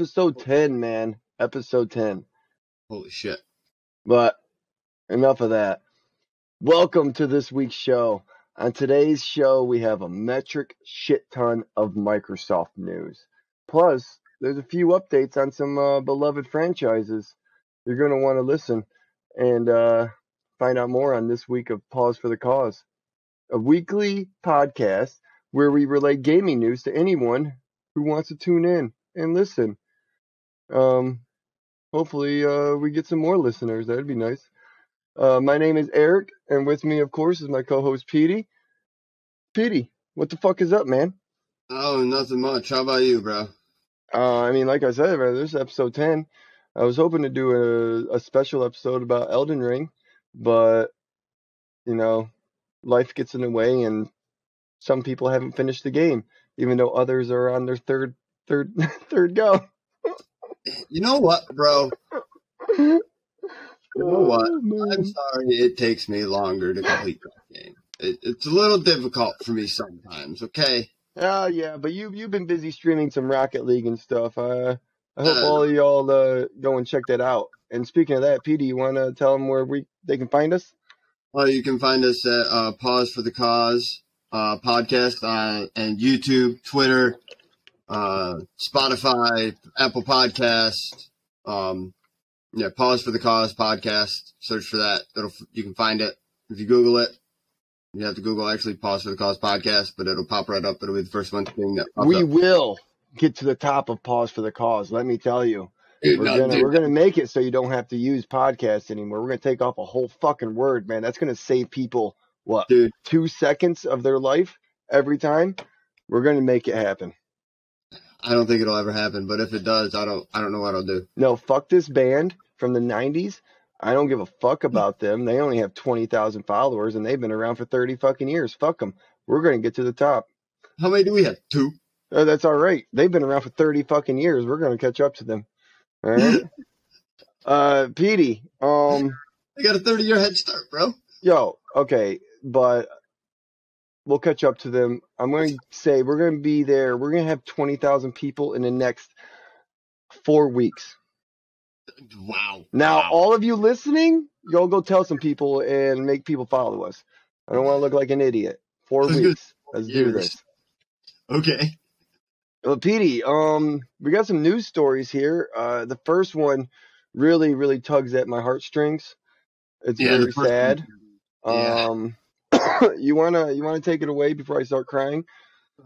Episode 10, man. Episode 10. Holy shit. But enough of that. Welcome to this week's show. On today's show, we have a metric shit ton of Microsoft news. Plus, there's a few updates on some uh, beloved franchises. You're going to want to listen and uh, find out more on this week of Pause for the Cause, a weekly podcast where we relay gaming news to anyone who wants to tune in and listen. Um, hopefully, uh, we get some more listeners. That'd be nice. Uh, my name is Eric, and with me, of course, is my co-host Petey. Petey, what the fuck is up, man? Oh, nothing much. How about you, bro? Uh, I mean, like I said, man, this is episode ten. I was hoping to do a, a special episode about Elden Ring, but you know, life gets in the way, and some people haven't finished the game, even though others are on their third, third, third go. You know what, bro? You know what? Oh. I'm sorry it takes me longer to complete that game. It, it's a little difficult for me sometimes, okay? Oh yeah, but you you've been busy streaming some Rocket League and stuff. Uh, I hope Uh, all of y'all uh, go and check that out. And speaking of that, Petey, you want to tell them where we they can find us? Well, you can find us at uh, Pause for the Cause uh, podcast on and YouTube, Twitter, uh, Spotify, Apple Podcast. Um, yeah, Pause for the Cause podcast. Search for that. It'll you can find it if you Google it. You have to Google actually Pause for the Cause podcast, but it'll pop right up. It'll be the first one thing that We up. will get to the top of Pause for the Cause. Let me tell you, Dude, we're no, gonna we're gonna make it so you don't have to use podcasts anymore. We're gonna take off a whole fucking word, man. That's gonna save people what dude, two seconds of their life every time. We're gonna make it happen. I don't think it'll ever happen, but if it does, I don't I don't know what I'll do. No, fuck this band from the 90s. I don't give a fuck about them. They only have 20,000 followers and they've been around for 30 fucking years. Fuck them. We're going to get to the top. How many do we have? Two. Oh, that's all right. They've been around for 30 fucking years. We're going to catch up to them. All right. uh, Petey, um, I got a 30 year head start, bro. yo, okay, but we'll catch up to them. I'm going to say we're going to be there. We're going to have 20,000 people in the next four weeks. Wow. Now, Wow. all of you listening, go go tell some people and make people follow us. I don't want to look like an idiot. Four weeks. Let's do this. Okay. Well, Petey, um, we got some news stories here. Uh, the first one really, really tugs at my heartstrings. It's Yeah, very sad. one- Yeah. Um, you wanna you wanna take it away before I start crying?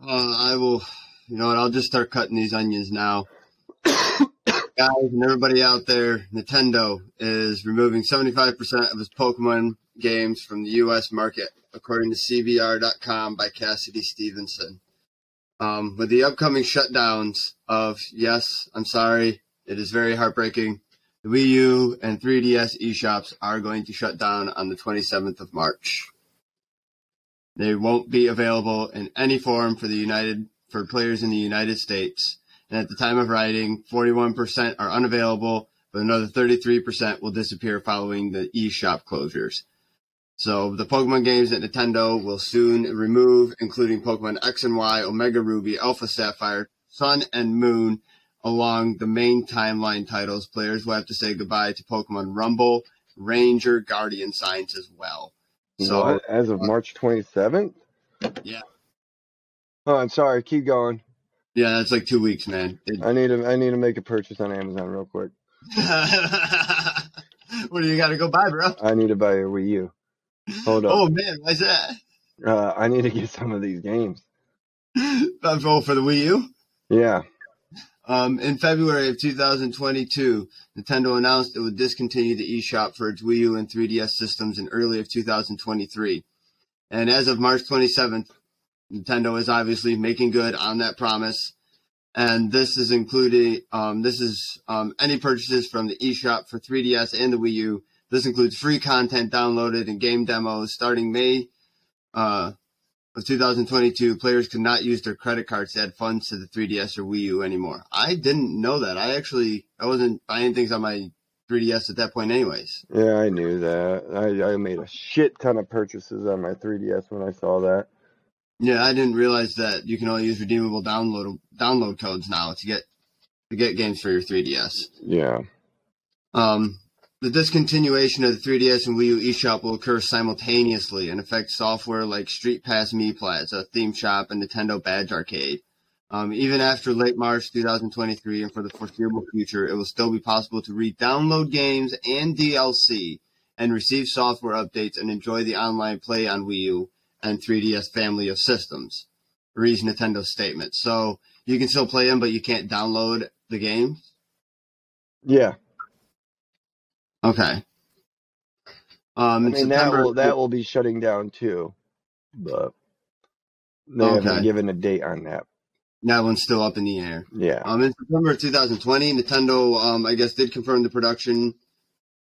Uh, I will. You know what? I'll just start cutting these onions now. Guys and everybody out there, Nintendo is removing 75% of its Pokemon games from the U.S. market, according to CBR.com by Cassidy Stevenson. Um, with the upcoming shutdowns of, yes, I'm sorry, it is very heartbreaking. The Wii U and 3DS eShops are going to shut down on the 27th of March. They won't be available in any form for the United for players in the United States. And at the time of writing, 41% are unavailable, but another 33% will disappear following the eShop closures. So the Pokemon games that Nintendo will soon remove, including Pokemon X and Y, Omega Ruby, Alpha Sapphire, Sun and Moon, along the main timeline titles, players will have to say goodbye to Pokemon Rumble, Ranger, Guardian Signs as well. So What? as of March 27th? Yeah. Oh, I'm sorry. Keep going. yeah, that's like two weeks, man. It- I need to I need to make a purchase on Amazon real quick. what do you got to go buy, bro? I need to buy a Wii U. Hold on. Oh man, why's that? Uh, I need to get some of these games. Oh, for the Wii U. Yeah. Um, in February of 2022, Nintendo announced it would discontinue the eShop for its Wii U and 3DS systems in early of 2023. And as of March 27th, Nintendo is obviously making good on that promise. And this is including, um, this is um, any purchases from the eShop for 3DS and the Wii U. This includes free content downloaded and game demos starting May uh, of 2022, players could not use their credit cards to add funds to the 3DS or Wii U anymore. I didn't know that. I actually I wasn't buying things on my 3DS at that point, anyways. Yeah, I knew that. I, I made a shit ton of purchases on my 3DS when I saw that. Yeah, I didn't realize that you can only use redeemable download download codes now to get to get games for your 3DS. Yeah. Um, the discontinuation of the 3DS and Wii U eShop will occur simultaneously and affect software like Street Pass Mii Plaza, Theme Shop, and Nintendo Badge Arcade. Um, even after late March 2023 and for the foreseeable future, it will still be possible to re-download games and DLC and receive software updates and enjoy the online play on Wii U and 3DS family of systems. Reads Nintendo's statement. So you can still play them, but you can't download the games. Yeah. Okay. Um, I mean that September- will that will be shutting down too. But they haven't given a date on that. that one's still up in the air. Yeah. Um, in September of 2020, Nintendo, um, I guess, did confirm the production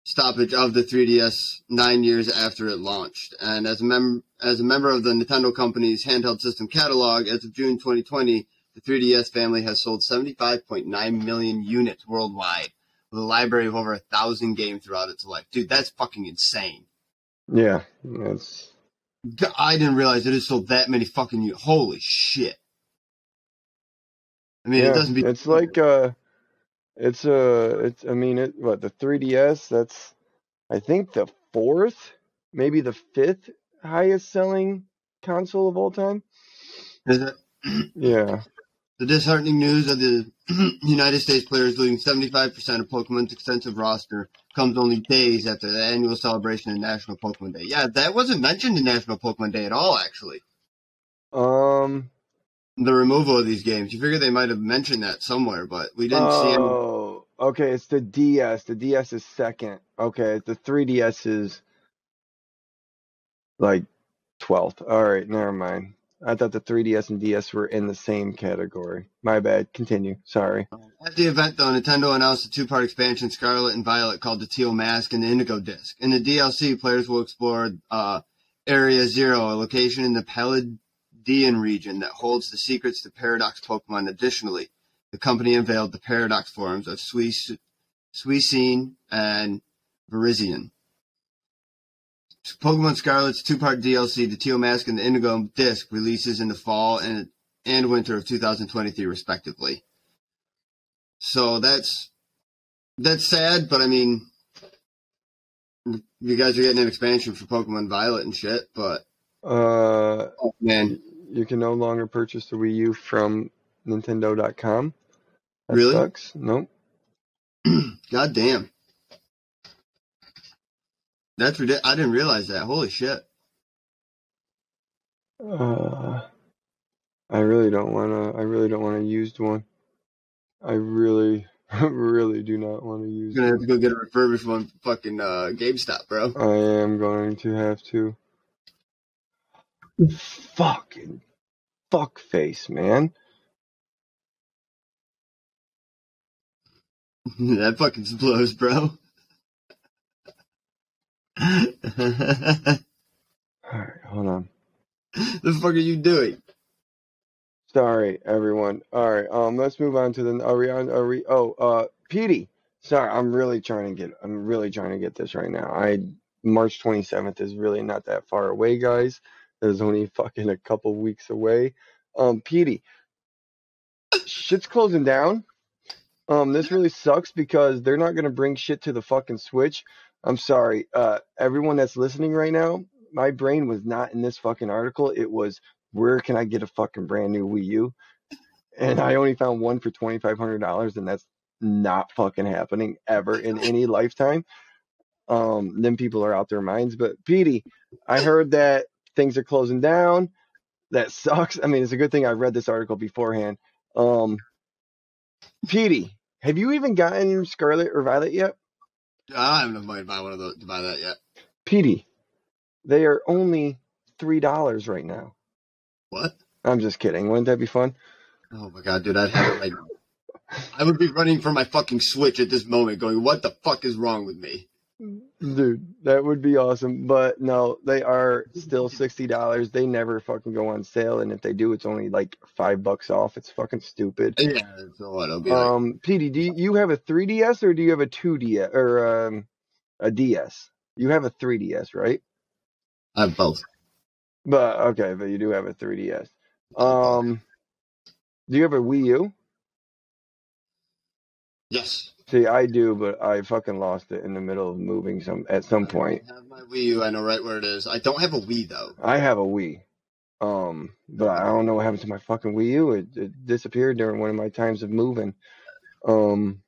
stoppage of the 3DS nine years after it launched. And as a mem- as a member of the Nintendo company's handheld system catalog, as of June 2020, the 3DS family has sold 75.9 million units worldwide, with a library of over a thousand games throughout its life. Dude, that's fucking insane. Yeah. That's I didn't realize it had sold that many fucking units. Holy shit. I mean, yeah. it doesn't be. it's like uh it's uh it's I mean it what the 3DS that's I think the fourth, maybe the fifth highest selling console of all time. Is it? Yeah. The disheartening news of the United States players losing 75% of Pokemon's extensive roster comes only days after the annual celebration of National Pokemon Day. Yeah, that wasn't mentioned in National Pokemon Day at all, actually. Um The removal of these games. You figure they might have mentioned that somewhere, but we didn't see any. Oh, okay. It's the DS. The DS is second. Okay, the 3DS is like 12th. All right, never mind. I thought the 3DS and DS were in the same category. My bad. Continue. Sorry. At the event, though, Nintendo announced a two-part expansion, Scarlet and Violet, called the Teal Mask and the Indigo Disc. In the DLC, players will explore uh, Area Zero, a location in the Paldean region that holds the secrets to Paradox Pokemon. Additionally, the company unveiled the Paradox forms of Suicune and Virizion. Pokemon Scarlet's two-part DLC, the Teal Mask and the Indigo Disc, releases in the fall and and winter of 2023, respectively. So that's that's sad, but I mean, you guys are getting an expansion for Pokemon Violet and shit. But Uh, oh, man, you can no longer purchase the Wii U from Nintendo.com. That Really? sucks. Nope. god damn, that's ridiculous. I didn't realize that. Holy shit. Uh, I really don't want to. I really don't want a used one. I really, really do not want to use. You're gonna have to go get a refurbished one, from fucking uh, GameStop, bro. I am going to have to. Fucking fuck face, man. that fucking blows, bro. The All right, hold on. The fuck are you doing? Sorry, everyone. All right, um, let's move on to the. Are we on? Are we? Oh, uh, Petey. Sorry, I'm really trying to get. I'm really trying to get this right now. I March 27th is really not that far away, guys. It's only fucking a couple weeks away. Um, Petey, shit's closing down. Um, this really sucks because they're not gonna bring shit to the fucking Switch. I'm sorry, uh, everyone that's listening right now. My brain was not in this fucking article. It was where can I get a fucking brand new Wii U? And I only found one for twenty five hundred dollars, and that's not fucking happening ever in any lifetime. Um, then people are out their minds. But Petey, I heard that things are closing down. That sucks. I mean, it's a good thing I read this article beforehand. Um, Petey, have you even gotten Scarlet or Violet yet? I don't have money to buy one of those to buy that yet. Petey, they are only three dollars right now. What? I'm just kidding. Wouldn't that be fun? Oh my god, dude, I'd have it right now. I would be running for my fucking Switch at this moment, going, "What the fuck is wrong with me?" Dude, that would be awesome. But no, they are still sixty dollars. They never fucking go on sale, and if they do, it's only like five bucks off. It's fucking stupid. Yeah, what? It'll be like, Um, Petey, do you, you have a 3DS or do you have a 2DS or um a DS? You have a 3DS, right? I have both. But okay, but you do have a 3DS. Um, do you have a Wii U? Yes. See, I do, but I fucking lost it in the middle of moving some at some point. I have my Wii U. I know right where it is. I don't have a Wii though. I have a Wii, um, but I don't know what happened to my fucking Wii U. It, it disappeared during one of my times of moving. Um,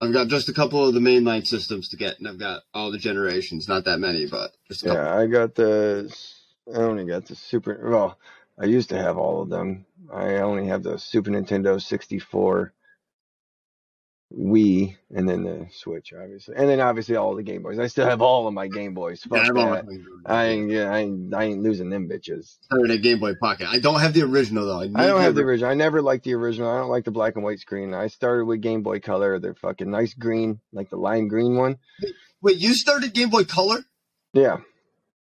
I've got just a couple of the mainline systems to get, and I've got all the generations. Not that many, but just yeah, I got the. I only got the Super. Well, I used to have all of them. I only have the Super Nintendo 64, Wii, and then the Switch, obviously, and then obviously all the Game Boys. I still have all of my Game Boys. Yeah, I Fuck have that. I ain't, yeah, I ain't, I ain't losing them bitches. Saturday Game Boy Pocket. I don't have the original though. I, I don't have the original. I never liked the original. I don't like the black and white screen. I started with Game Boy Color. They're fucking nice green, like the lime green one. Wait, you started Game Boy Color, Yeah.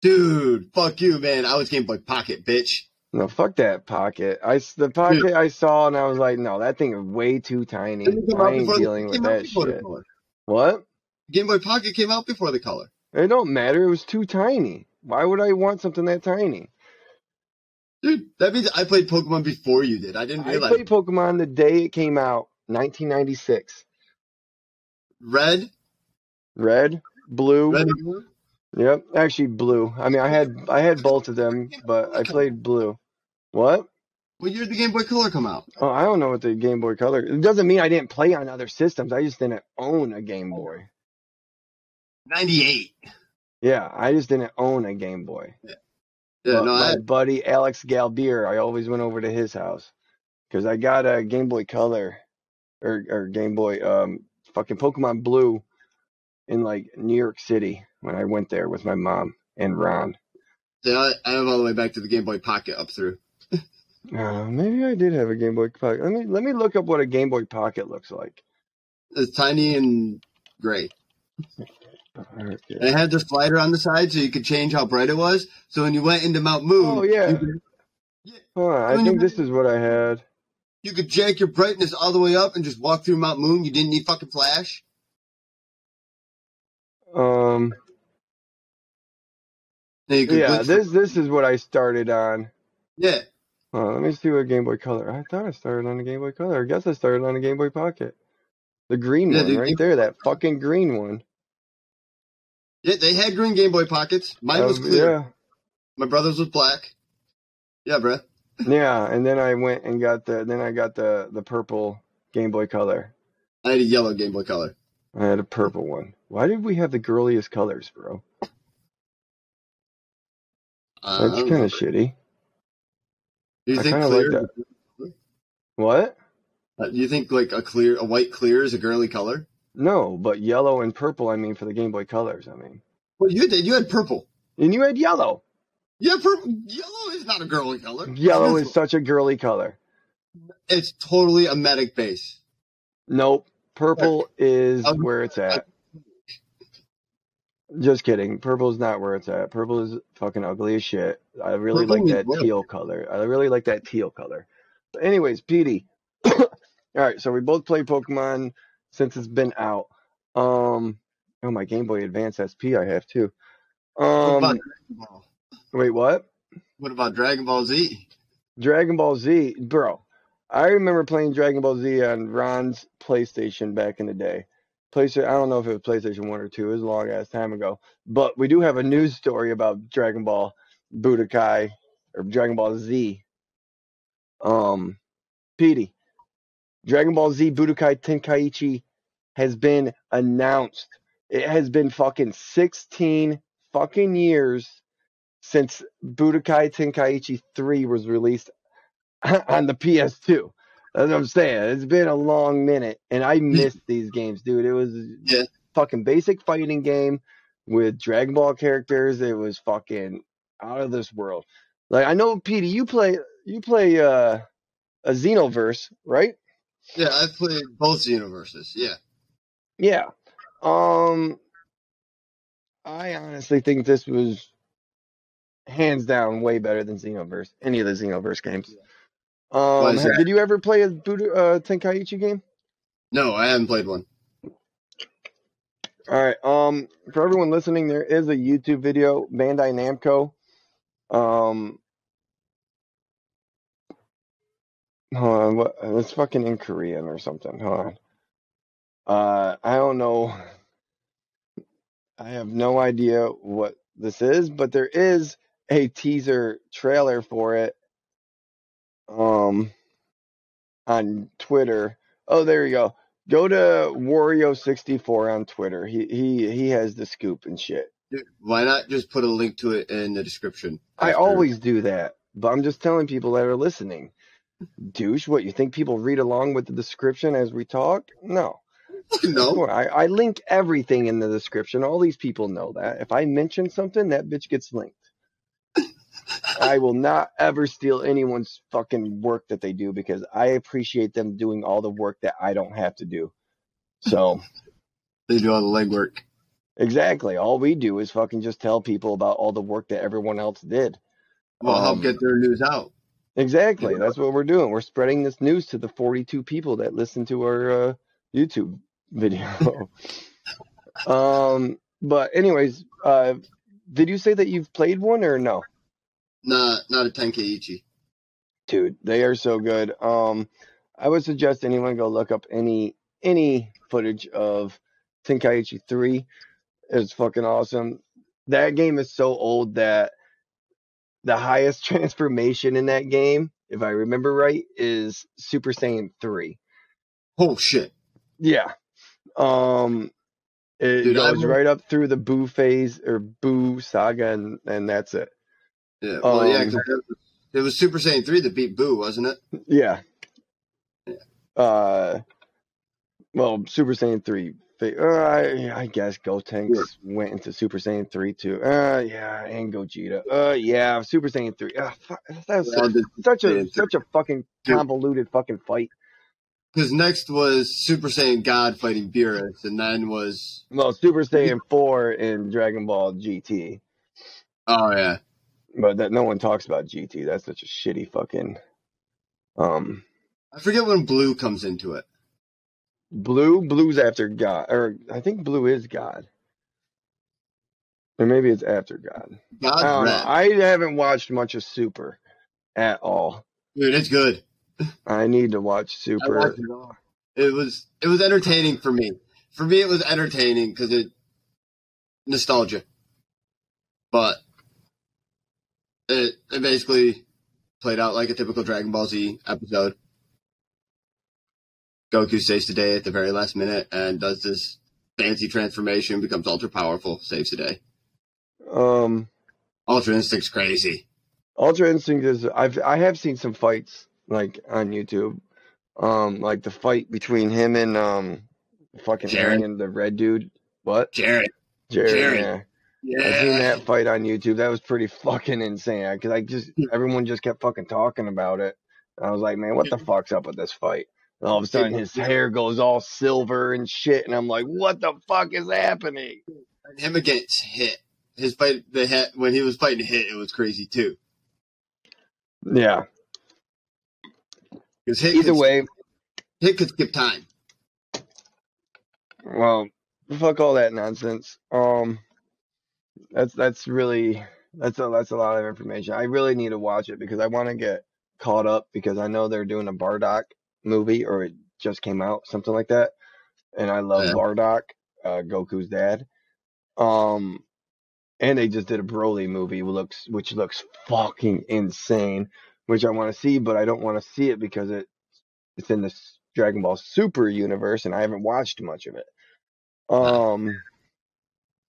dude? Fuck you, man. I was Game Boy Pocket, bitch. No, fuck that pocket. I the pocket I saw and I was like, no, that thing is way too tiny. Didn't it come I ain't dealing with that shit. What? Game Boy Pocket came out before the color. It don't matter. It was too tiny. Why would I want something that tiny? Dude, that means I played Pokemon before you did. I didn't realize. I played Pokemon the day it came out, 1996. Red, Red, blue. red, blue. Yep, actually blue. I mean, I had I had both of them, but I played blue. What? What year did the Game Boy Color come out? Oh, I don't know what the Game Boy Color. It doesn't mean I didn't play on other systems. I just didn't own a Game Boy. Ninety-eight. Yeah, I just didn't own a Game Boy. Yeah, But no, my I, buddy Alex Galbier, I always went over to his house because I got a Game Boy Color or or Game Boy um fucking Pokemon Blue in like New York City when I went there with my mom and Ron. yeah, I, I have all the way back to the Game Boy Pocket up through. Uh, maybe I did have a Game Boy Pocket. Let me let me look up what a Game Boy Pocket looks like. It's tiny and gray. And it had the slider on the side so you could change how bright it was. So when you went into Mount Moon, Oh, yeah. could, on, I When think this is what I had. you could jack your brightness all the way up and just walk through Mount Moon. You didn't need fucking flash. Um, yeah, this this is what I started on. yeah. Uh, let me see what Game Boy Color. I thought I started on a Game Boy Color. I guess I started on a Game Boy Pocket. The green Yeah, one, the right Game- there, that fucking green one. Yeah, they had green Game Boy Pockets. Mine was Um, clear. My brother's was black. Yeah, bruh. yeah, yeah. And then I went and got the. Then I got the the purple Game Boy Color. I had a yellow Game Boy Color. I had a purple one. Why did we have the girliest colors, bro? Uh, That's kind of shitty. You I think clear? like What? uh, you think like a clear, a white clear is a girly color? No, but yellow and purple. I mean, for the Game Boy Colors. I mean, Well, you did. You had purple. and you had yellow. Yeah, purple. Yellow is not a girly color. Yellow is such a girly color. It's totally a medic base. Nope. Purple is Um, where it's at. Just kidding. Purple is not where it's at. Purple is fucking ugly as shit. I really Purple like is that what? teal color. I really like that teal color. But anyways, Petey. All right, so we both play Pokemon since it's been out. Um, oh my Game Boy Advance SP I have too. What Um, about Dragon Ball? wait, what? What about Dragon Ball Z? Dragon Ball Z, bro. I remember playing Dragon Ball Z on Ron's PlayStation back in the day. PlayStation, I don't know if it was PlayStation One or Two. It was a long ass time ago. But we do have a news story about Dragon Ball Budokai or Dragon Ball Z. Um, Petey, Dragon Ball Z Budokai Tenkaichi has been announced. It has been fucking sixteen fucking years since Budokai Tenkaichi 3 was released on the PS2. That's what I'm saying. It's been a long minute, and I missed these games, dude. It was Yeah. fucking basic fighting game with Dragon Ball characters. It was fucking out of this world. Like I know, Petey, you play you play uh, a Xenoverse, right? Yeah, I've played both universes. Yeah. Yeah. Um I honestly think this was hands down way better than Xenoverse. Any of the Xenoverse games. Why Um that? did you ever play a Budo, uh, Tenkaichi game? No, I haven't played one. All right. Um for everyone listening, there is a YouTube video, Bandai Namco. Um Hold on, what it's fucking in Korean or something. Hold on. Uh, I don't know. I have no idea what this is, but there is a teaser trailer for it. Um, on Twitter. Oh, there you go. Go to Wario64 on Twitter. He he he has the scoop and shit. Why not just put a link to it in the description? I after- always do that, but I'm just telling people that are listening. Douche, what you think people read along with the description as we talk? No. no. I, I link everything in the description. All these people know that. If I mention something, that bitch gets linked. I will not ever steal anyone's fucking work that they do because I appreciate them doing all the work that I don't have to do. So, They do all the legwork. exactly. All we do is fucking just tell people about all the work that everyone else did. Well, help Um, get their news out. Exactly. Yeah. That's what we're doing. We're spreading this news to the 42 people that listen to our uh, YouTube video. um, but anyways, uh, did you say that you've played one or no? Not not a Tenkaichi. Dude, they are so good. Um, I would suggest anyone go look up any any footage of Tenkaichi 3. It's fucking awesome. That game is so old that the highest transformation in that game, if I remember right, is Super Saiyan 3. Oh shit. Yeah. Um it Dude, goes right up through the Boo phase or Boo saga and, and that's it. Yeah. Well, yeah. Um, 'cause it was- Super Saiyan three that beat Boo, wasn't it? Yeah. Yeah. Uh, well, Super Saiyan 3. fa- Uh, I, I guess Gotenks went into Super Saiyan 3 too. Uh, yeah, and Gogeta. Uh, yeah, Super Saiyan 3. Uh, fuck, that was all such, such a such a fucking convoluted fucking fight. Because next was Super Saiyan God fighting Beerus, and then was Well, Super Saiyan 4 in Dragon Ball GT, oh yeah, but that no one talks about GT. That's such a shitty fucking. Um, I forget when Blue comes into it. Blue, Blue's after God, or I think Blue is God, or maybe it's after God. God's I red, I haven't watched much of Super at all. dude, it's good. I need to watch Super. it all. It was it was entertaining for me. For me, it was entertaining because it nostalgia, but it it basically played out like a typical Dragon Ball Z episode. Goku saves the day at the very last minute and does this fancy transformation, becomes ultra powerful, saves the day. Um, Ultra Instinct's crazy. Ultra Instinct is. I've I have seen some fights like on YouTube. Um, like the fight between him and um, fucking Jared. and the red dude. What? Jared. Jared. Jared. Yeah. I seen that fight on YouTube. That was pretty fucking insane. Because I just everyone just kept fucking talking about it. I was like, man, what the fuck's up with this fight? And all of a sudden, his hair goes all silver and shit, and I'm like, what the fuck is happening? Him against Hit. His fight, the hit when he was fighting Hit, it was crazy too. Yeah. Because Hit Either could, way, Hit could skip time. well, fuck all that nonsense. Um, that's that's really that's a that's a lot of information. I really need to watch it because I want to get caught up because I know they're doing a Bardock movie or it just came out, something like that. And I love Yeah. Bardock, uh, Goku's dad. Um, and they just did a Broly movie, which looks which looks fucking insane, which I want to see, but I don't want to see it because it it's in this Dragon Ball Super universe, and I haven't watched much of it. Um,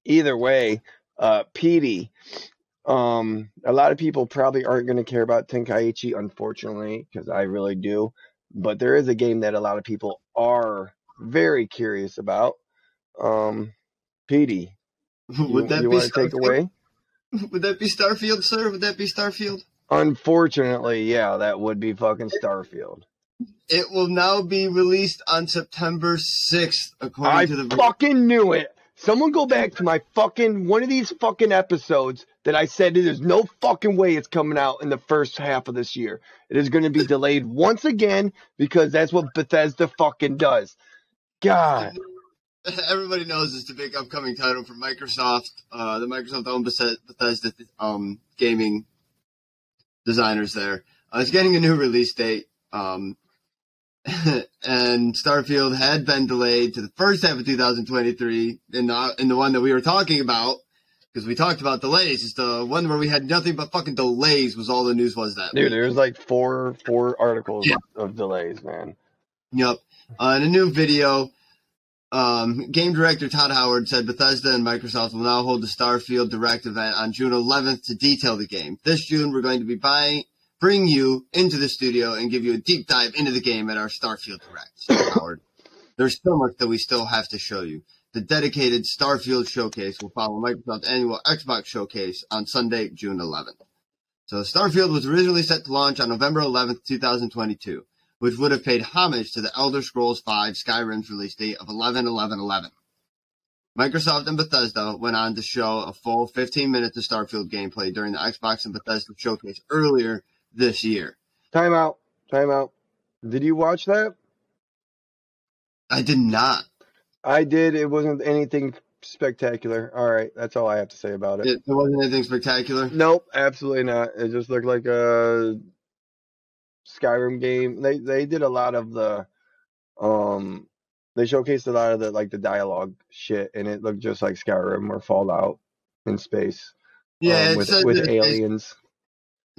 either way, uh, Petey. Um, a lot of people probably aren't going to care about Tenkaichi, unfortunately, because I really do. But there is a game that a lot of people are very curious about. Um, Petey, you, Would that you be want to take Starfield? away? Would that be Starfield, sir? Would that be Starfield? Unfortunately, yeah, that would be fucking Starfield. It will now be released on September 6th, according I to the. fucking knew it. Someone go back to my fucking one of these fucking episodes that I said there's no fucking way it's coming out in the first half of this year. It is going to be delayed once again because that's what Bethesda fucking does. God, Everybody knows it's the big upcoming title for Microsoft. Uh, the Microsoft owned Bethesda um, gaming designers there. Uh, it's getting a new release date. Um, and Starfield had been delayed to the first half of 2023 in the, in the one that we were talking about because we talked about delays. It's the one where we had nothing but fucking delays was all the news was that. Dude, There was like four four articles yeah. of delays, man. Yep. Uh, in a new video, um, game director Todd Howard said Bethesda and Microsoft will now hold the Starfield Direct event on June 11th to detail the game. This June, we're going to be buying, bring you into the studio and give you a deep dive into the game at our Starfield Direct. Howard. There's so much that we still have to show you. The dedicated Starfield showcase will follow Microsoft's annual Xbox showcase on Sunday, June 11th. So Starfield was originally set to launch on November 11th, 2022, which would have paid homage to the Elder Scrolls V Skyrim's release date of 11-11-11. Microsoft and Bethesda went on to show a full 15 minutes of Starfield gameplay during the Xbox and Bethesda showcase earlier this year. Time out. Time out. Did you watch that? I did not. I did. It wasn't anything spectacular. All right, that's all I have to say about it. It, it wasn't anything spectacular. Nope, absolutely not. It just looked like a Skyrim game. They they did a lot of the, um, they showcased a lot of the like the dialogue shit, and it looked just like Skyrim or Fallout in space. Yeah, um, with with aliens.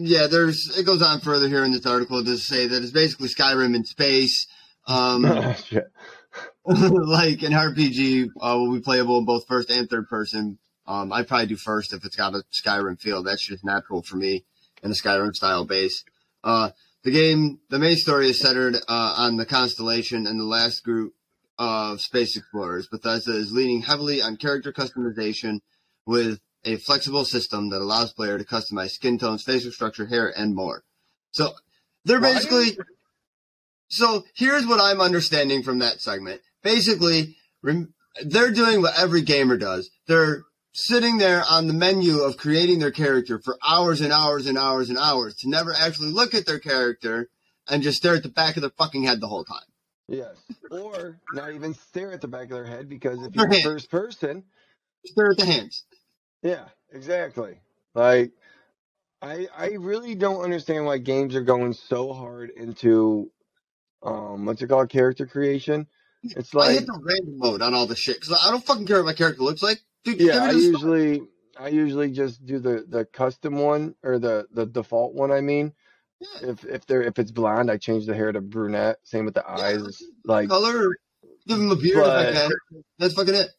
Yeah, there's it goes on further here in this article to say that it's basically Skyrim in space. Um, like an RPG uh, will be playable in both first and third person. Um, I probably do first if it's got a Skyrim feel. That's just natural for me in a Skyrim style base. Uh, the game, the main story is centered uh, on the Constellation and the last group of space explorers. Bethesda is leaning heavily on character customization with a flexible system that allows player to customize skin tones, facial structure, hair, and more. So they're basically so here's what I'm understanding from that segment. Basically, they're doing what every gamer does. They're sitting there on the menu of creating their character for hours and hours and hours and hours to never actually look at their character and just stare at the back of their fucking head the whole time. Yes. Or not even stare at the back of their head because if you're first person, stare at the hands. Yeah, exactly. Like I I really don't understand why games are going so hard into um what's it called character creation. It's like I hit the random mode on all the shit because I don't fucking care what my character looks like. Dude, yeah, I usually I usually just do the the custom one or the the default one. I mean, yeah. if if they're if it's blonde, I change the hair to brunette. Same with the yeah, eyes, like color. Give them a beard if I can. That's fucking it.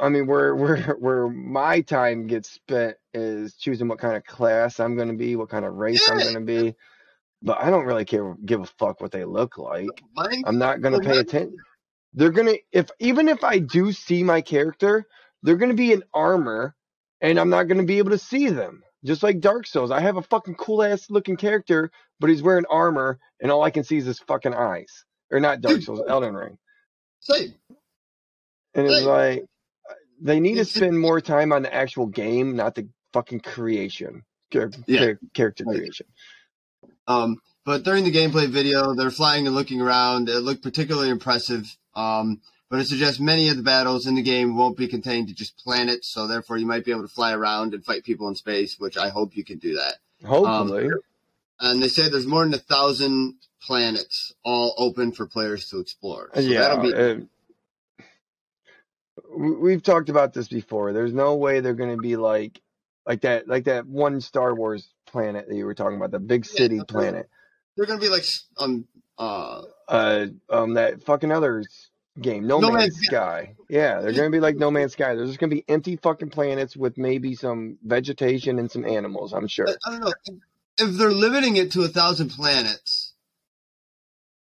I mean, where where where my time gets spent is choosing what kind of class I'm going to be, what kind of race. I'm going to be but I don't really care give a fuck what they look like. I'm not gonna pay attention. They're gonna if even if I do see my character, they're gonna be in armor, and I'm not gonna be able to see them. Just like Dark Souls, I have a fucking cool ass looking character, but he's wearing armor, and all I can see is his fucking eyes. Or not Dark Souls, Elden Ring. Same. And it's like they need to spend more time on the actual game, not the fucking creation, yeah. character creation. Um, but during the gameplay video, they're flying and looking around. It looked particularly impressive. Um, but it suggests many of the battles in the game won't be contained to just planets, so therefore you might be able to fly around and fight people in space, which I hope you can do that. Hopefully. Um, and they say there's more than a thousand planets all open for players to explore. So yeah. Be- we've talked about this before. There's no way they're going to be like like that like that one Star Wars planet that you were talking about, the big city yeah, planet. They're gonna be like um uh uh um that fucking other game, No, no Man's, Man's Sky. Yeah, they're gonna be like No Man's Sky. There's just gonna be empty fucking planets with maybe some vegetation and some animals. I'm sure. I, I don't know if they're limiting it to a thousand planets.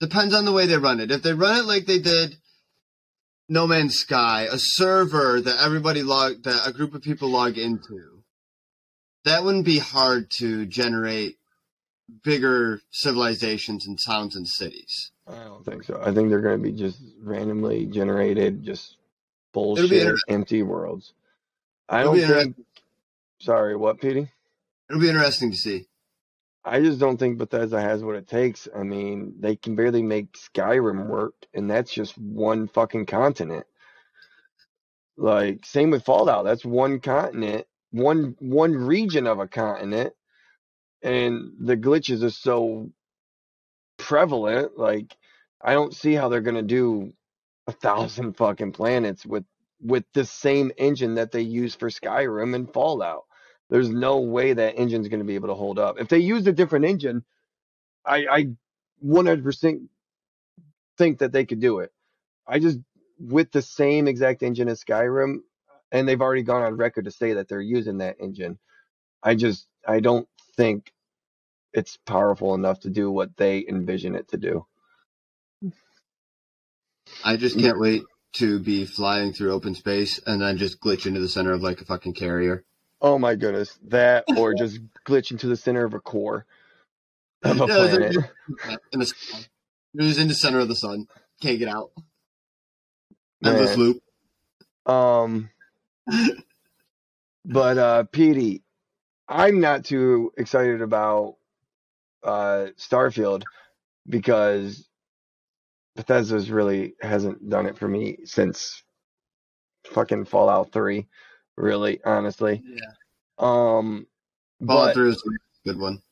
Depends on the way they run it. If they run it like they did No Man's Sky, a server that everybody log that a group of people log into that wouldn't be hard to generate bigger civilizations and towns and cities. I don't think so. I think they're going to be just randomly generated, just bullshit, empty worlds. I It'll don't think. Sorry, what, Petey? It'll be interesting to see. I just don't think Bethesda has what it takes. I mean, they can barely make Skyrim work, and that's just one fucking continent. Like, same with Fallout. That's one continent, one one region of a continent and the glitches are so prevalent like I don't see how they're gonna do a thousand fucking planets with with the same engine that they use for Skyrim and Fallout. There's no way that engine's gonna be able to hold up. If they used a different engine, I I 100% think that they could do it. I just with the same exact engine as Skyrim, and they've already gone on record to say that they're using that engine. I just I don't think it's powerful enough to do what they envision it to do. I just can't wait to be flying through open space and then just glitch into the center of like a fucking carrier. Oh my goodness, that or just glitch into the center of a core of a planet. in the sky. You're in the center of the sun. Can't get out. Endless loop. Um, but uh, Petey, I'm not too excited about uh Starfield because Bethesda's really hasn't done it for me since fucking Fallout 3, really, honestly. Yeah. Um, Fallout but 3 was a good one.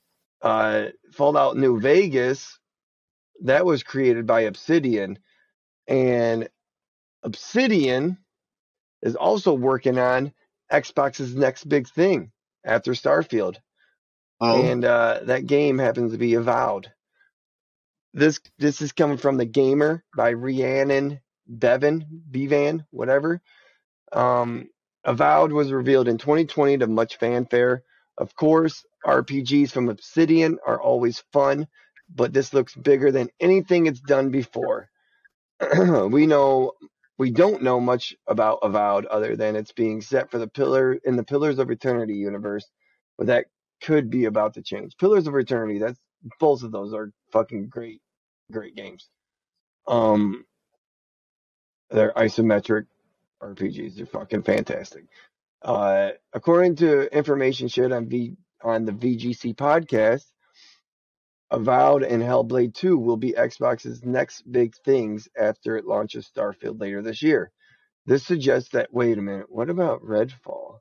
uh, Fallout New Vegas, that was created by Obsidian, and Obsidian is also working on Xbox's next big thing after Starfield, Oh, and uh, that game happens to be Avowed. This this is coming from the Gamer by Rhiannon Bevan, Bevan, whatever. Um, Avowed was revealed in 2020 to much fanfare. Of course, RPGs from Obsidian are always fun, but this looks bigger than anything it's done before. we know we don't know much about Avowed other than it's being set for the pillar in the Pillars of Eternity universe, but that could be about to change. Pillars of Eternity, that's both of those are fucking great, great games. Um, they're isometric RPGs. They're fucking fantastic. Uh, according to information shared on V on the VGC podcast, Avowed and Hellblade 2 will be Xbox's next big things after it launches Starfield later this year. This suggests that wait a minute, what about Redfall?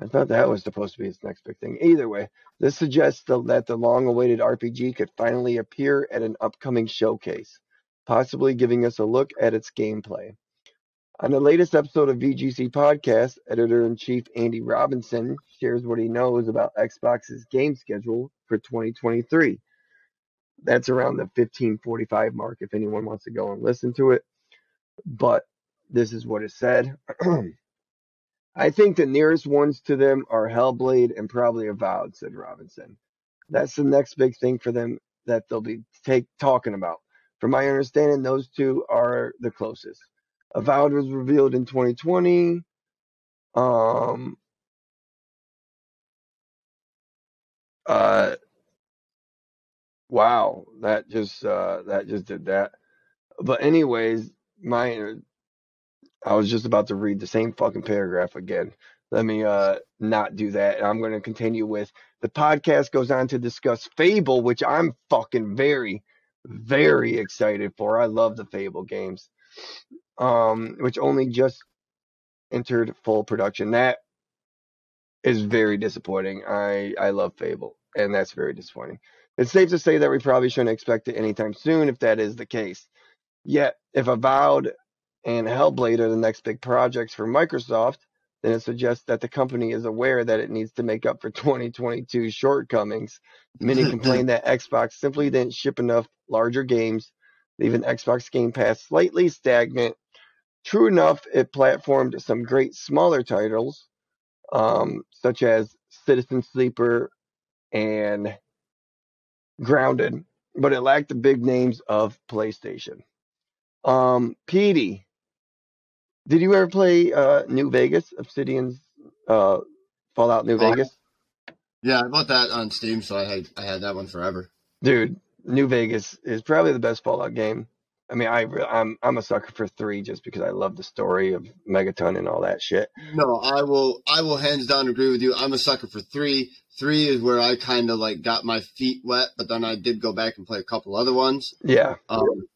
I thought that was supposed to be its next big thing. Either way, this suggests the, that the long-awaited RPG could finally appear at an upcoming showcase, possibly giving us a look at its gameplay. On the latest episode of VGC Podcast, editor in chief Andy Robinson shares what he knows about Xbox's game schedule for 2023. That's around the 1545 mark if anyone wants to go and listen to it. But this is what is said. I think the nearest ones to them are Hellblade and probably Avowed, said Robinson. That's the next big thing for them that they'll be take talking about. From my understanding, those two are the closest. Avowed was revealed in 2020. Um, uh, wow, that just uh, that just did that. But anyways, my I was just about to read the same fucking paragraph again. Let me uh not do that. I'm going to continue with the podcast goes on to discuss Fable, which I'm fucking very very excited for. I love the Fable games. Um which only just entered full production. That is very disappointing. I I love Fable and that's very disappointing. It's safe to say that we probably shouldn't expect it anytime soon if that is the case. Yet, if Avowed and Hellblade are the next big projects for Microsoft, then it suggests that the company is aware that it needs to make up for 2022 shortcomings. Many complain that Xbox simply didn't ship enough larger games, leaving Xbox Game Pass slightly stagnant. True enough, it platformed some great smaller titles, um, such as Citizen Sleeper and Grounded, but it lacked the big names of PlayStation. Um, Petey, did you ever play uh, New Vegas, Obsidian's uh, Fallout New Oh, Vegas? yeah, I bought that on Steam, so I had I had that one forever. Dude, New Vegas is probably the best Fallout game. I mean, I I'm I'm a sucker for three just because I love the story of Megaton and all that shit. No, I will I will hands down agree with you. I'm a sucker for three. Three is where I kind of like got my feet wet, but then I did go back and play a couple other ones. Yeah, Um,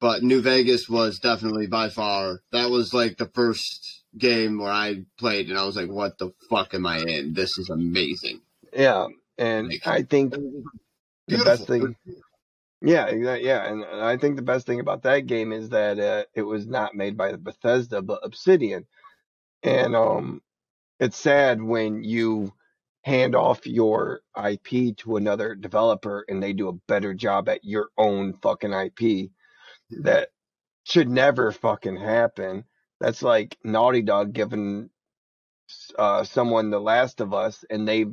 but New Vegas was definitely by far that was like the first game where I played and I was like, "What the fuck am I in? This is amazing." yeah, and Like, I think the best thing Yeah, exactly. Yeah, and and I think the best thing about that game is that uh, it was not made by Bethesda but Obsidian, and um, it's sad when you hand off your IP to another developer and they do a better job at your own fucking IP. That should never fucking happen. That's like Naughty Dog giving uh, someone The Last of Us and they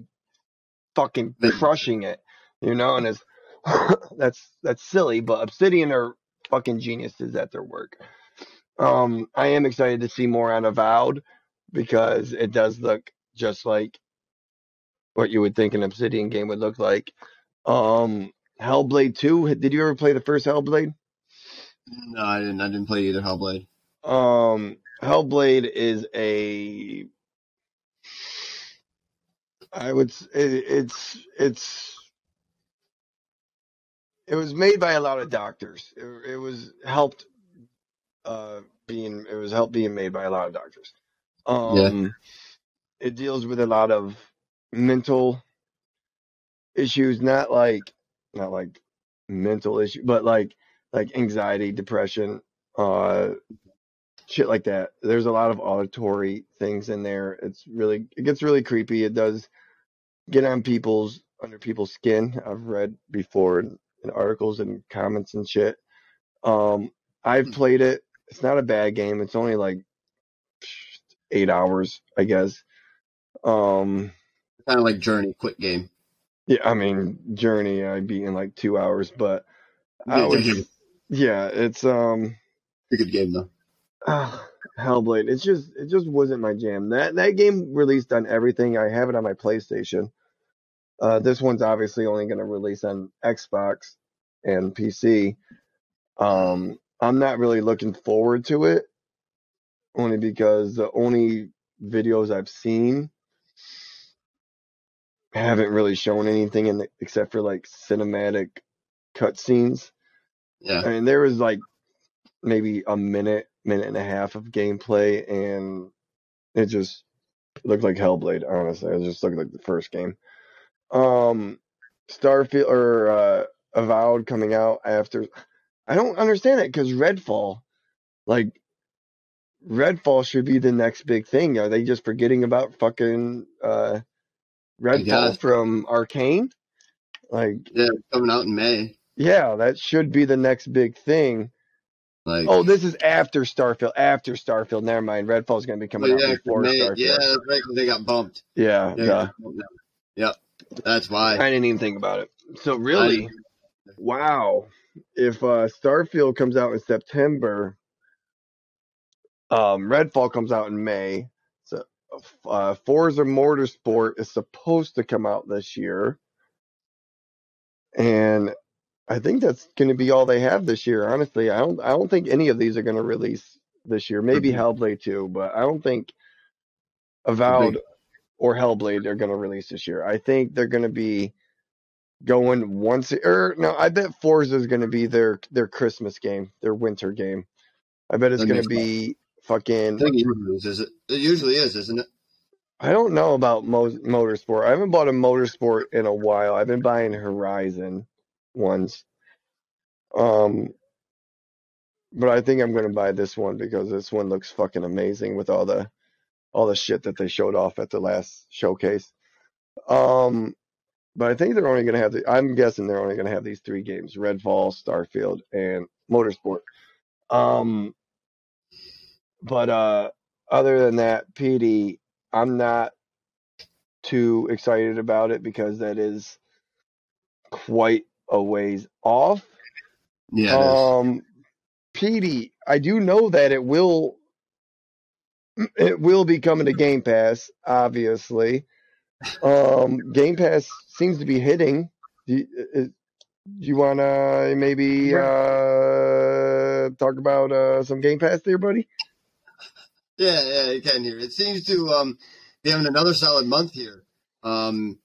fucking crushing it, you know, and it's that's that's silly, but Obsidian are fucking geniuses at their work. Um, I am excited to see more on Avowed because it does look just like what you would think an Obsidian game would look like. Um, Hellblade 2, did you ever play the first Hellblade? No, I didn't. I didn't play either Hellblade. Um, Hellblade is a, I would, it, it's, it's, it was made by a lot of doctors. It, it was helped, uh, being, it was helped being made by a lot of doctors. Um, it deals with a lot of mental issues, not like, not like mental issue, but like, like anxiety, depression, uh, shit like that. There's a lot of auditory things in there. It's really it gets really creepy. It does get on people's under people's skin. I've read before in, in articles and comments and shit. Um, I've played it. It's not a bad game. It's only like eight hours, I guess. Um, Kind of like Journey, quick game. yeah, I mean Journey I beat in like two hours, but I would, yeah, it's um. a good game though. Ah, Hellblade. It's just it just wasn't my jam. That that game released on everything. I have it on my PlayStation. Uh, this one's obviously only going to release on Xbox and PC. Um, I'm not really looking forward to it, only because the only videos I've seen haven't really shown anything in the, except for like cinematic cutscenes. Yeah. I mean, there was like maybe a minute, minute and a half of gameplay, and it just looked like Hellblade. Honestly, it just looked like the first game. Um, Starfield or uh, Avowed coming out after. I don't understand it because Redfall, like Redfall, should be the next big thing. Are they just forgetting about fucking uh, Redfall from Arkane? Like, Yeah, coming out in May. yeah, that should be the next big thing. Like Oh, this is after Starfield. After Starfield. Never mind. Redfall's going to be oh, coming out yeah, before May. Starfield. Yeah, that's right. 'cause They got bumped. Yeah. Yeah, duh. Yep. That's why. I didn't even think about it. So really, wow. If uh, Starfield comes out in September, um, Redfall comes out in May. So uh, Forza Motorsport is supposed to come out this year, and I think that's going to be all they have this year. Honestly, I don't. I don't think any of these are going to release this year. Maybe Mhm. Hellblade 2, but I don't think Avowed or Hellblade they're going to release this year. I think they're going to be going once or no, I bet Forza is going to be their their Christmas game, their winter game. I bet it's going to be I fucking. think it usually is. it usually is, isn't it? I don't know about mo- motorsport. I haven't bought a motorsport in a while. I've been buying Horizon ones. Um, but I think I'm going to buy this one because this one looks fucking amazing with all the all the shit that they showed off at the last showcase. Um, but I think they're only going to have the. I'm guessing they're only going to have these three games: Redfall, Starfield, and Motorsport. Um, but uh, other than that, PD, I'm not too excited about it because that is quite a ways off. Yeah, it is. Um, PD, I do know that it will it will be coming to Game Pass, obviously. Um, Game Pass seems to be hitting. Do you, is, do you want to maybe uh, talk about uh, some Game Pass there, buddy? Yeah, yeah, you can hear. It seems to um, be having another solid month here. Um,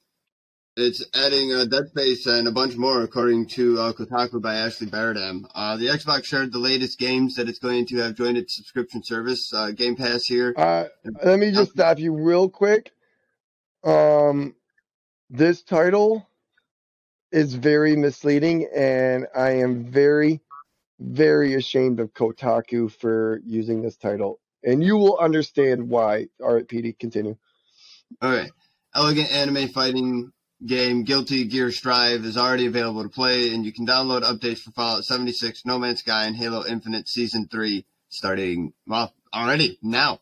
it's adding uh, Dead Space and a bunch more, according to uh, Kotaku by Ashley Bardhan. Uh, the Xbox shared the latest games that it's going to have joined its subscription service, uh, Game Pass here. Uh, let me just stop you real quick. Um, this title is very misleading, and I am very, very ashamed of Kotaku for using this title. And you will understand why. All right, PD, continue. All right. Elegant anime fighting game Guilty Gear Strive is already available to play, and you can download updates for Fallout 76, No Man's Sky, and Halo Infinite Season 3 starting, well, already, now.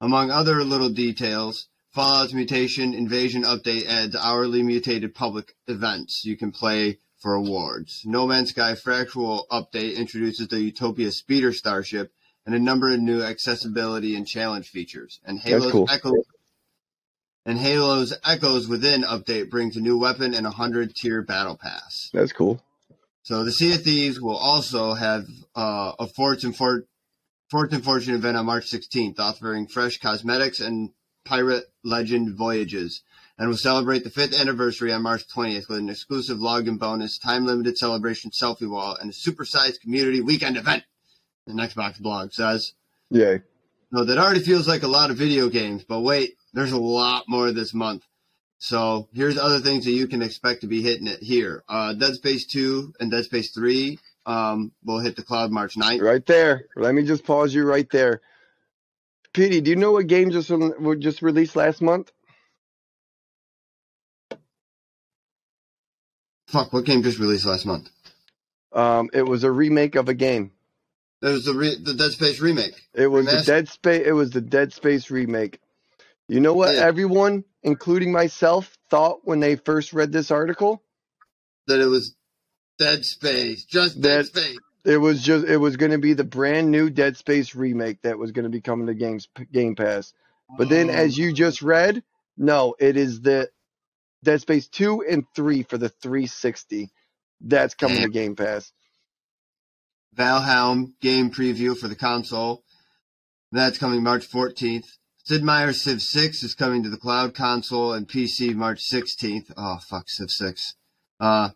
Among other little details, Fallout's Mutation Invasion update adds hourly mutated public events you can play for awards. No Man's Sky Fractal update introduces the Utopia Speeder Starship and a number of new accessibility and challenge features. And Halo's cool. Echo and Halo's Echoes Within update brings a new weapon and a hundred tier battle pass. That's cool. So the Sea of Thieves will also have uh, a Fortune for Fortune Fortune event on March 16th, offering fresh cosmetics and pirate legend voyages, and will celebrate the fifth anniversary on March 20th with an exclusive login bonus, time limited celebration selfie wall, and a supersized community weekend event. The Xbox blog says. Yay. No, that already feels like a lot of video games, but wait, there's a lot more this month. So here's other things that you can expect to be hitting it here. Uh, Dead Space 2 and Dead Space 3 um, will hit the cloud March 9th. Right there. Let me just pause you right there. PD, do you know what game just were just released last month? Fuck, what game just released last month? Um, it was a remake of a game. It was the re- the Dead Space remake. It was the Dead Space. It was the Dead Space remake. You know what? Yeah. Everyone, including myself, thought when they first read this article. That it was Dead Space, just Dead That- Space. It was just. It was going to be the brand new Dead Space remake that was going to be coming to Games Game Pass. But then, Oh. as you just read, no, it is the Dead Space two and three for the 360. That's coming to Game Pass. Valheim game preview for the console. That's coming March 14th. Sid Meier's Civ 6 is coming to the cloud console and PC March 16th. Oh, fuck, Civ 6. Uh,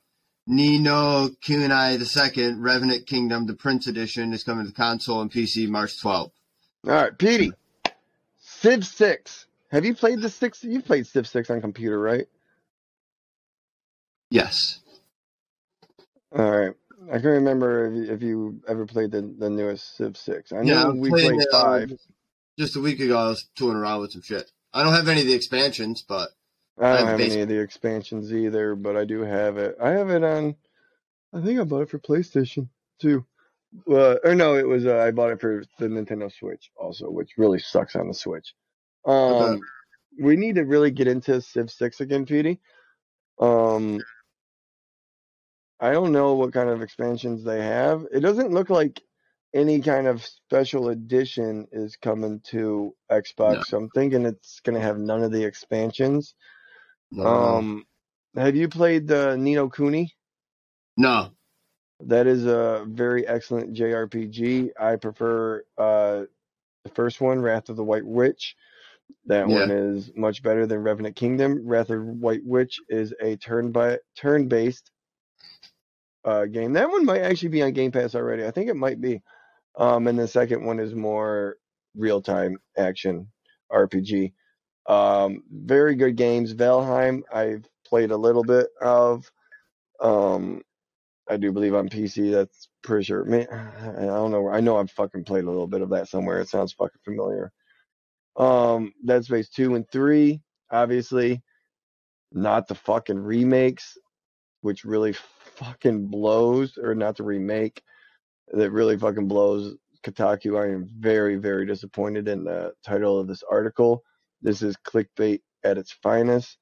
Nino Kunai II, Revenant Kingdom, the Prince Edition, is coming to the console and PC March 12th. All right, Petey. Civ six. Have you played the six? You played Civ six on computer, right? Yes. All right. I can remember if you, if you ever played the, the newest Civ six. I know Yeah, we played uh, five. Just a week ago, I was touring around with some shit. I don't have any of the expansions, but I don't I'm have any of the expansions either, but I do have it. I have it on. I think I bought it for PlayStation too. Uh, or no, it was uh, I bought it for the Nintendo Switch also, which really sucks on the Switch. Um, we need to really get into Civ Six again, Petey. Um, I don't know what kind of expansions they have. It doesn't look like any kind of special edition is coming to Xbox, No. so I'm thinking it's gonna have none of the expansions. no. Um, have you played the Ni no Kuni? no. That is a very excellent JRPG. I prefer uh, the first one, Wrath of the White Witch. That Yeah. one is much better than Revenant Kingdom. Wrath of White Witch is a turn by turn based uh, game. That one might actually be on Game Pass already. I think it might be. Um, and the second one is more real time action RPG. Um, very good games. Valheim, I've played a little bit of. Um, I do believe on PC. That's pretty sure. Man, I don't know. I know I've fucking played a little bit of that somewhere. It sounds fucking familiar. Um, Dead Space two and three, obviously, not the fucking remakes, which really fucking blows, or not the remake that really fucking blows. Kotaku, I am very, very disappointed in the title of this article. This is clickbait at its finest,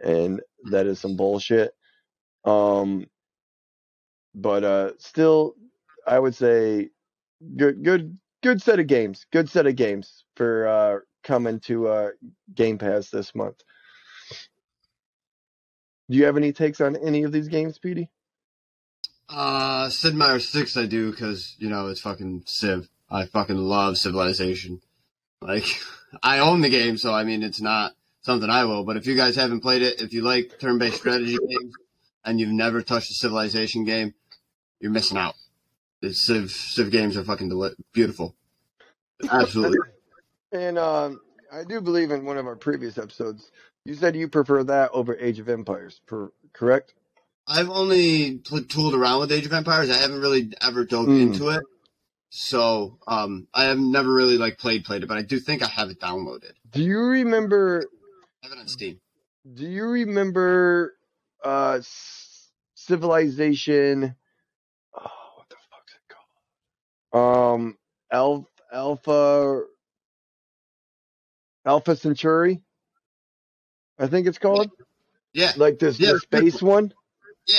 and that is some bullshit. Um, but uh, still, I would say good, good, good set of games. Good set of games for uh, coming to uh, Game Pass this month. Do you have any takes on any of these games, Petey? Uh, Sid Meier 6 I do because, you know, it's fucking Civ. I fucking love Civilization. Like, I own the game, so I mean, it's not something I will, but if you guys haven't played it, if you like turn-based strategy games and you've never touched a Civilization game, you're missing out. The Civ, Civ games are fucking deli- beautiful. Absolutely. And um, I do believe in one of our previous episodes, you said you prefer that over Age of Empires, per, correct? I've only pl- tooled around with Age of Empires. I haven't really ever dove Mm. into it. So um, I have never really like played played it, but I do think I have it downloaded. Do you remember? I have it on Steam. Do you remember uh Civilization? Oh, what the fuck's it called? Um, Alpha Alpha Alpha Centauri. I think it's called Yeah, like this Yeah. the space one. Yeah.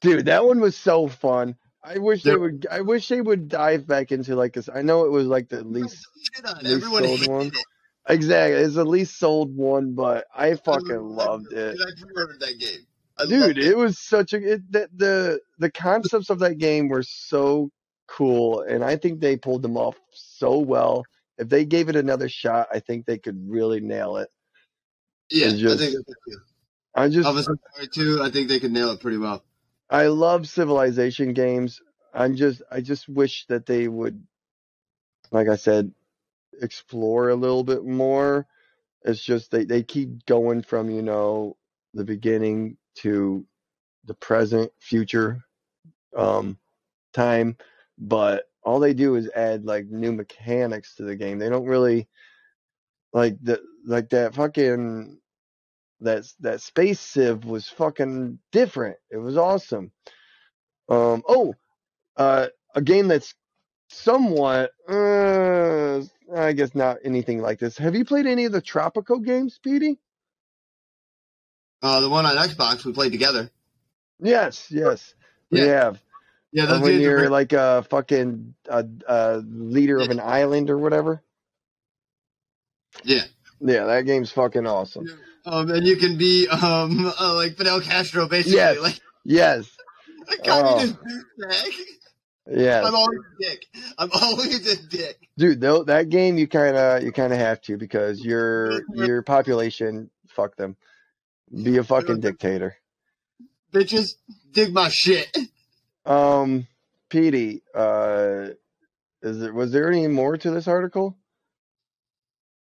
Dude, that one was so fun. I wish they There- would. I wish they would dive back into like this. I know it was like the least on least Everyone sold one. it. exactly. It's the least sold one, but I fucking loved it. I pre-ordered that game. I dude loved it was such a it, the, the the concepts of that game were so cool and i think they pulled them off so well if they gave it another shot i think they could really nail it Yeah, just- I think it. I just Alpha Centauri too. I think they could nail it pretty well. i love civilization games i'm just i just wish that they would like i said explore a little bit more it's just they, they keep going from you know the beginning to the present future um time but all they do is add like new mechanics to the game they don't really like the like that fucking that that space civ was fucking different it was awesome um oh uh a game that's somewhat uh i guess not anything like this have you played any of the tropico games speedy Uh, the one on Xbox we played together. yes yes we Yeah. have Yeah, those when games are you're like a fucking uh, uh, leader of an island or whatever. yeah. Yeah, that game's fucking awesome. Um, and you can be um uh, like Fidel Castro, basically. Yes. Like Yes, a communist douchebag. yes, I'm always a dick. I'm always a dick. dude. Though that game, you kind of you kind of have to because your your population, fuck them, be a fucking dictator. Bitches, dig my shit. Um, Petey, uh, is there was there any more to this article?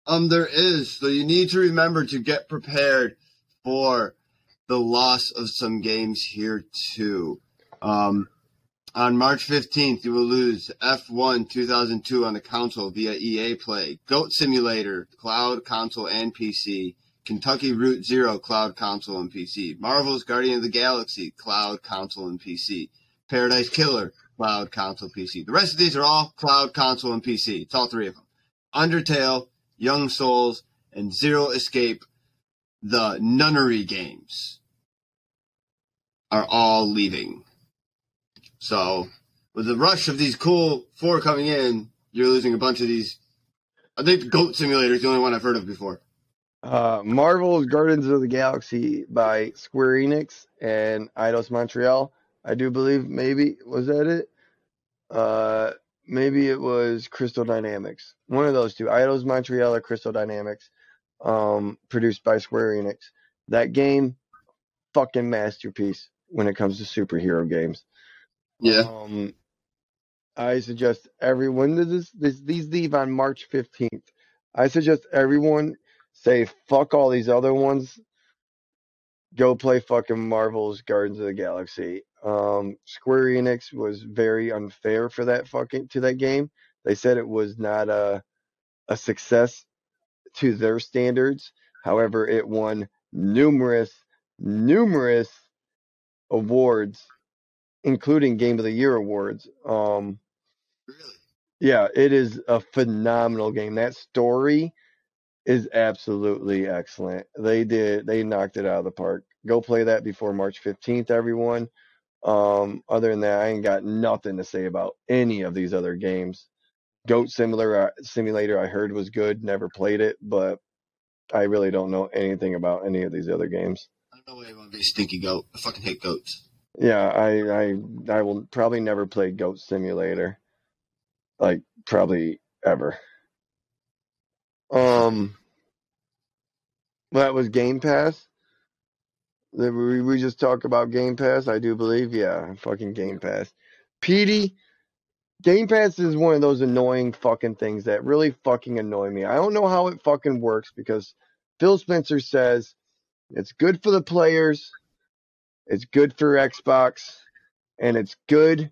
Um, there is. So you need to remember to get prepared for the loss of some games here too. Um, on March 15th, you will lose F1 2002 on the console via EA Play, Goat Simulator, cloud, console, and PC, Kentucky Route Zero, cloud, console, and PC, Marvel's Guardian of the Galaxy, cloud, console, and PC, Paradise Killer, cloud, console, PC. The rest of these are all cloud, console, and PC. It's all three of them. Undertale, Young Souls, and Zero Escape, the Nonary games, are all leaving. So, with the rush of these cool four coming in, you're losing a bunch of these. I think Goat Simulator is the only one I've heard of before. Uh, Marvel's Guardians of the Galaxy by Square Enix and Eidos Montreal. I do believe maybe was that it? Uh, maybe it was Crystal Dynamics. One of those two, Eidos Montreal or Crystal Dynamics. Um, produced by Square Enix. That game, fucking masterpiece when it comes to superhero games. Yeah. Um, I suggest everyone does this, this these leave on March fifteenth. I suggest everyone say fuck all these other ones. Go play fucking Marvel's Guardians of the Galaxy. Um, Square Enix was very unfair for that fucking to that game. They said it was not a a success to their standards. However, it won numerous numerous awards, including Game of the Year awards. Um, Really? yeah, it is a phenomenal game. That story is absolutely excellent. They did they knocked it out of the park. Go play that before March 15th, everyone. Um, other than that, I ain't got nothing to say about any of these other games. Goat Simulator Simulator I heard was good, never played it, but I really don't know anything about any of these other games. I don't know why want be stinky goat. I fucking hate goats. Yeah, I I I will probably never play Goat Simulator. Like probably ever. Um that was Game Pass. That we we just talk about Game Pass, I do believe. Yeah, fucking Game Pass. PD Game Pass is one of those annoying fucking things that really fucking annoy me. I don't know how it fucking works because Phil Spencer says it's good for the players. It's good for Xbox, and it's good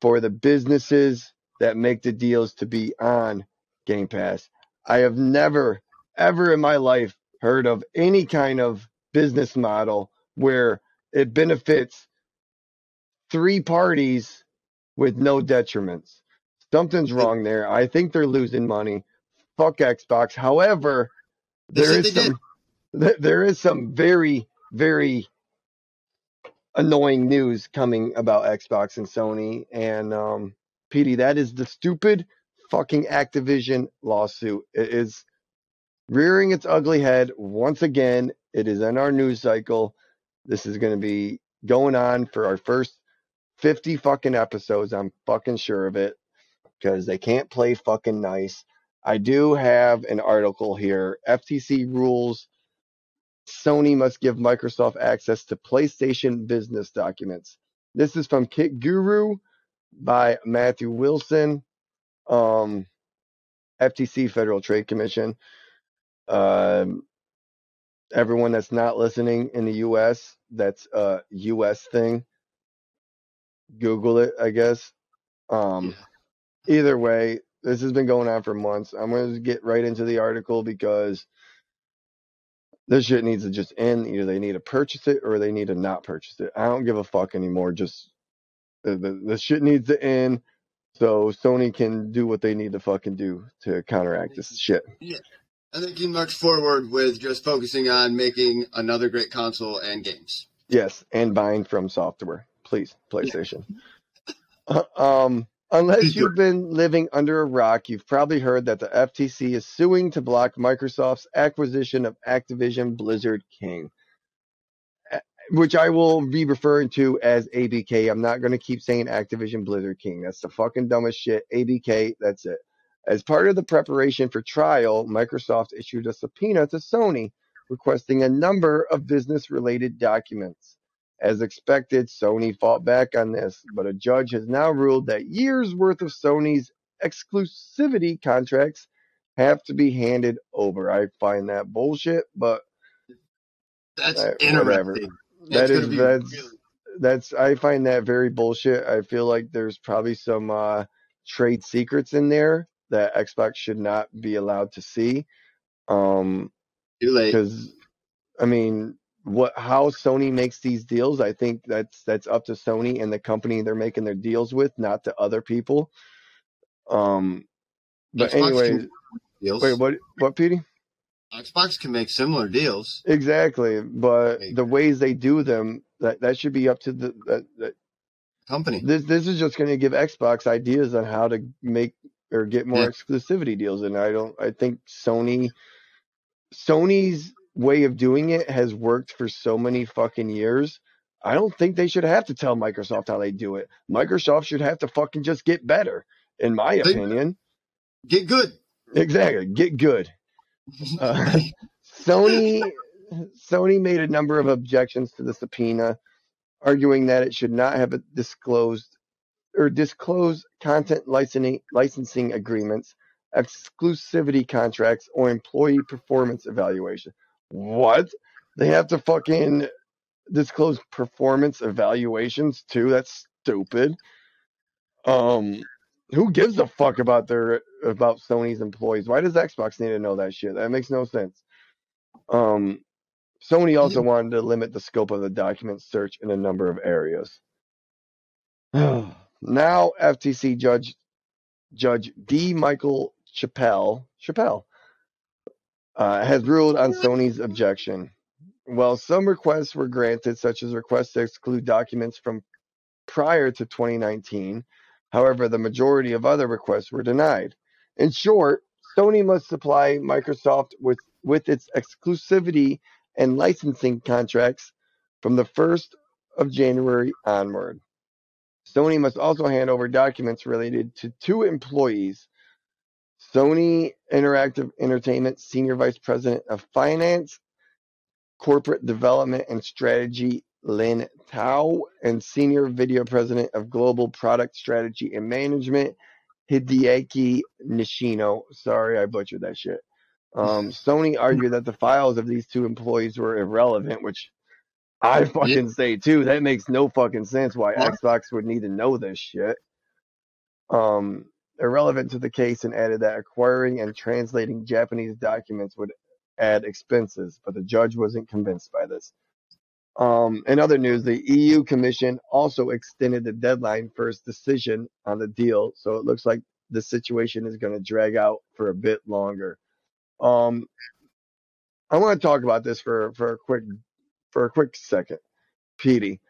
for the businesses that make the deals to be on Game Pass. I have never, ever in my life heard of any kind of business model where it benefits three parties with no detriments. Something's wrong there. I think they're losing money. Fuck Xbox. However, there is some th- there is some very very annoying news coming about Xbox and Sony and um PD that is the stupid fucking Activision lawsuit. It is rearing its ugly head once again. It is in our news cycle. This is going to be going on for our first 50 fucking episodes. I'm fucking sure of it because they can't play fucking nice. I do have an article here. FTC rules Sony must give Microsoft access to PlayStation business documents. This is from KitGuru by Matthew Wilson, um, FTC Federal Trade Commission. Um, everyone that's not listening in the U.S., that's a U.S. thing. Google it, I guess. Um, either way, this has been going on for months. I'm going to get right into the article because this shit needs to just end. Either they need to purchase it or they need to not purchase it. I don't give a fuck anymore. Just the, the, the shit needs to end so Sony can do what they need to fucking do to counteract this shit. I think you march forward with just focusing on making another great console and games. Yes, and buying FromSoftware, please, PlayStation. Uh, um, unless you've been living under a rock, you've probably heard that the FTC is suing to block Microsoft's acquisition of Activision Blizzard King, uh, which I will be referring to as ABK. I'm not going to keep saying Activision Blizzard King. That's the fucking dumbest shit. ABK, that's it. As part of the preparation for trial, Microsoft issued a subpoena to Sony requesting a number of business related documents. As expected, Sony fought back on this, but a judge has now ruled that years worth of Sony's exclusivity contracts have to be handed over. I find that bullshit, but That's interesting. whatever. That's that is that's really- that's I find that very bullshit. I feel like there's probably some uh, trade secrets in there that Xbox should not be allowed to see. Um, too late. because I mean, what how Sony makes these deals, I think that's that's up to Sony and the company they're making their deals with, not to other people. Um, but Xbox anyway, deals. wait, what what, Petey? Xbox can make similar deals. Exactly, but the ways they do them, that that should be up to the that, that Company. this this is just going to give Xbox ideas on how to make or get more Yeah. exclusivity deals, and I don't. I think Sony Sony's way of doing it has worked for so many fucking years. I don't think they should have to tell Microsoft how they do it. Microsoft should have to fucking just get better, in my They- opinion. Get good. Exactly, get good. Uh, Sony Sony made a number of objections to the subpoena, arguing that it should not have disclosed or disclose content licensing licensing agreements, exclusivity contracts, or employee performance evaluation. What? They have to fucking disclose performance evaluations too? That's stupid. Um who gives a fuck about their about Sony's employees? Why does Xbox need to know that shit? That makes no sense. Um, Sony also wanted to limit the scope of the document search in a number of areas. now, FTC Judge Judge D. Michael Chappell Chappell uh, has ruled on Sony's objection. While some requests were granted, such as requests to exclude documents from prior to 2019, However, the majority of other requests were denied. In short, Sony must supply Microsoft with, with its exclusivity and licensing contracts from the 1st of January onward. Sony must also hand over documents related to two employees Sony Interactive Entertainment Senior Vice President of Finance, Corporate Development and Strategy Lin Tao, and Senior Video President of Global Product Strategy and Management, Hideaki Nishino. Sorry, I butchered that shit. Um, Sony argued that the files of these two employees were irrelevant, which I Yeah. fucking say too. That makes no fucking sense why? Xbox would need to know this shit. Um, irrelevant to the case and added that acquiring and translating Japanese documents would add expenses, but the judge wasn't convinced by this. Um, in other news, the EU Commission also extended the deadline for its decision on the deal, so it looks like the situation is going to drag out for a bit longer. Um, I want to talk about this for for a quick for a quick second, Petey.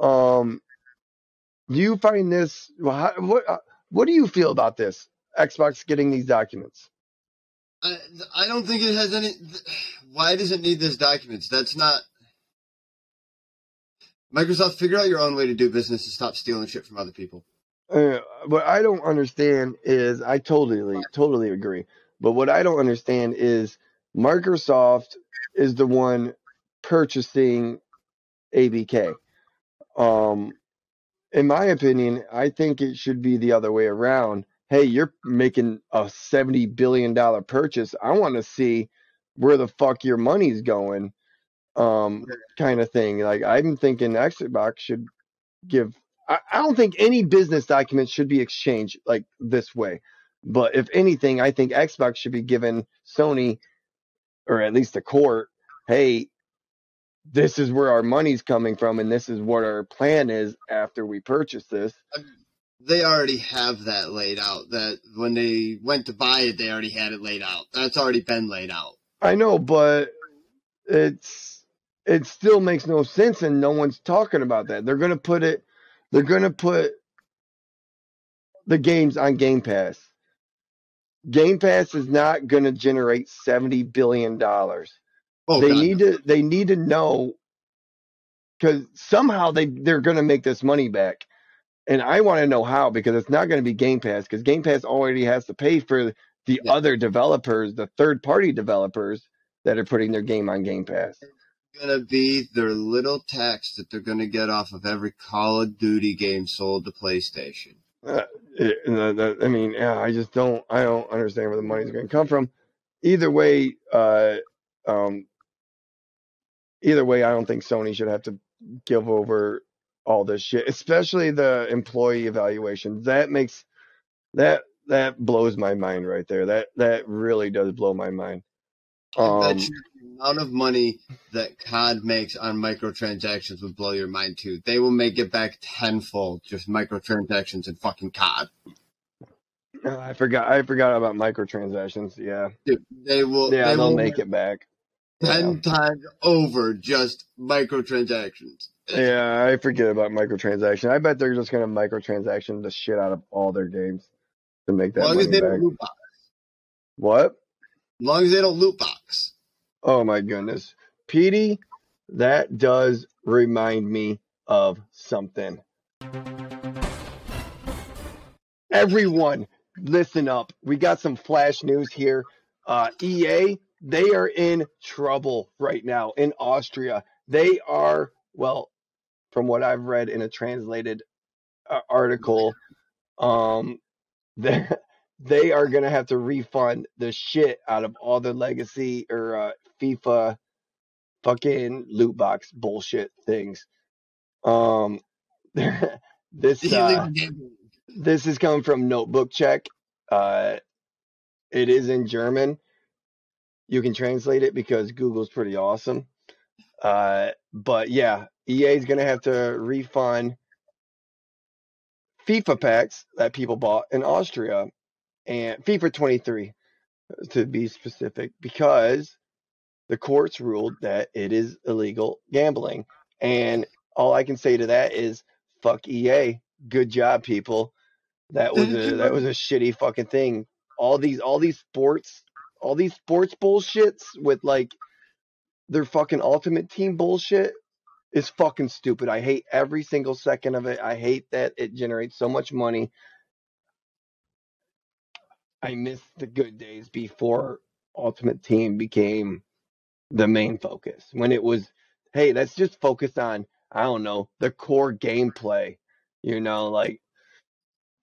Um, do you find this? well, how- What uh, what do you feel about this? Xbox getting these documents. I, I don't think it has any. Why does it need these documents? That's not. Microsoft, figure out your own way to do business and stop stealing shit from other people. Uh, what I don't understand is I totally totally agree. But what I don't understand is Microsoft is the one purchasing ABK. Um, in my opinion, I think it should be the other way around. Hey, you're making a seventy billion dollar purchase. I want to see where the fuck your money's going, um, kind of thing. Like I'm thinking Xbox should give. I, I don't think any business documents should be exchanged like this way. But if anything, I think Xbox should be given Sony, or at least the court, hey, this is where our money's coming from, and this is what our plan is after we purchase this. They already have that laid out. That when they went to buy it, they already had it laid out. That's already been laid out. I know, but it's it still makes no sense, and no one's talking about that. They're gonna put it. They're gonna put the games on Game Pass. Game Pass is not gonna generate seventy billion dollars. Oh, they God, need to. They need to know because somehow they they're gonna make this money back, and I want to know how because it's not gonna be Game Pass because Game Pass already has to pay for the Yeah. other developers, the third party developers that are putting their game on Game Pass. It's gonna be their little tax that they're gonna get off of every Call of Duty game sold to PlayStation. Uh, it- and the- the- I mean, yeah, I just don't, I don't understand where the money's going to come from. Either way, uh, um, either way, I don't think Sony should have to give over all this shit, especially the employee evaluation. That makes that that blows my mind right there. That that really does blow my mind. I Um, bet you the amount of money that COD makes on microtransactions would blow your mind too. They will make it back tenfold just microtransactions and fucking COD. I forgot, I forgot about microtransactions. Yeah, Dude, they will. yeah, they they'll will make it back. Ten times over just microtransactions. Yeah, I forget about microtransactions. I bet they're just gonna microtransaction the shit out of all their games to make As that long as they back. don't loot box. What? As long as they don't loot box. Oh my goodness, Petey, that does remind me of something. Everyone, listen up. We got some flash news here. Uh, EA, they are in trouble right now in Austria. They are, well, from what I've read in a translated uh, article, um, they they are gonna have to refund the shit out of all the legacy or uh, FIFA fucking loot box bullshit things. Um, this uh, this is coming from Notebookcheck. Uh, it is in German. You can translate it because Google's pretty awesome. Uh, but yeah, EA is going to have to refund FIFA packs that people bought in Austria and FIFA 23 to be specific because the courts ruled that it is illegal gambling. And all I can say to that is fuck EA. Good job, people. That was a that was a shitty fucking thing. All these all these sports all these sports bullshits with like their fucking ultimate team bullshit is fucking stupid. I hate every single second of it. I hate that it generates so much money. I miss the good days before Ultimate Team became the main focus. When it was, hey, let's just focus on, I don't know, the core gameplay. You know, like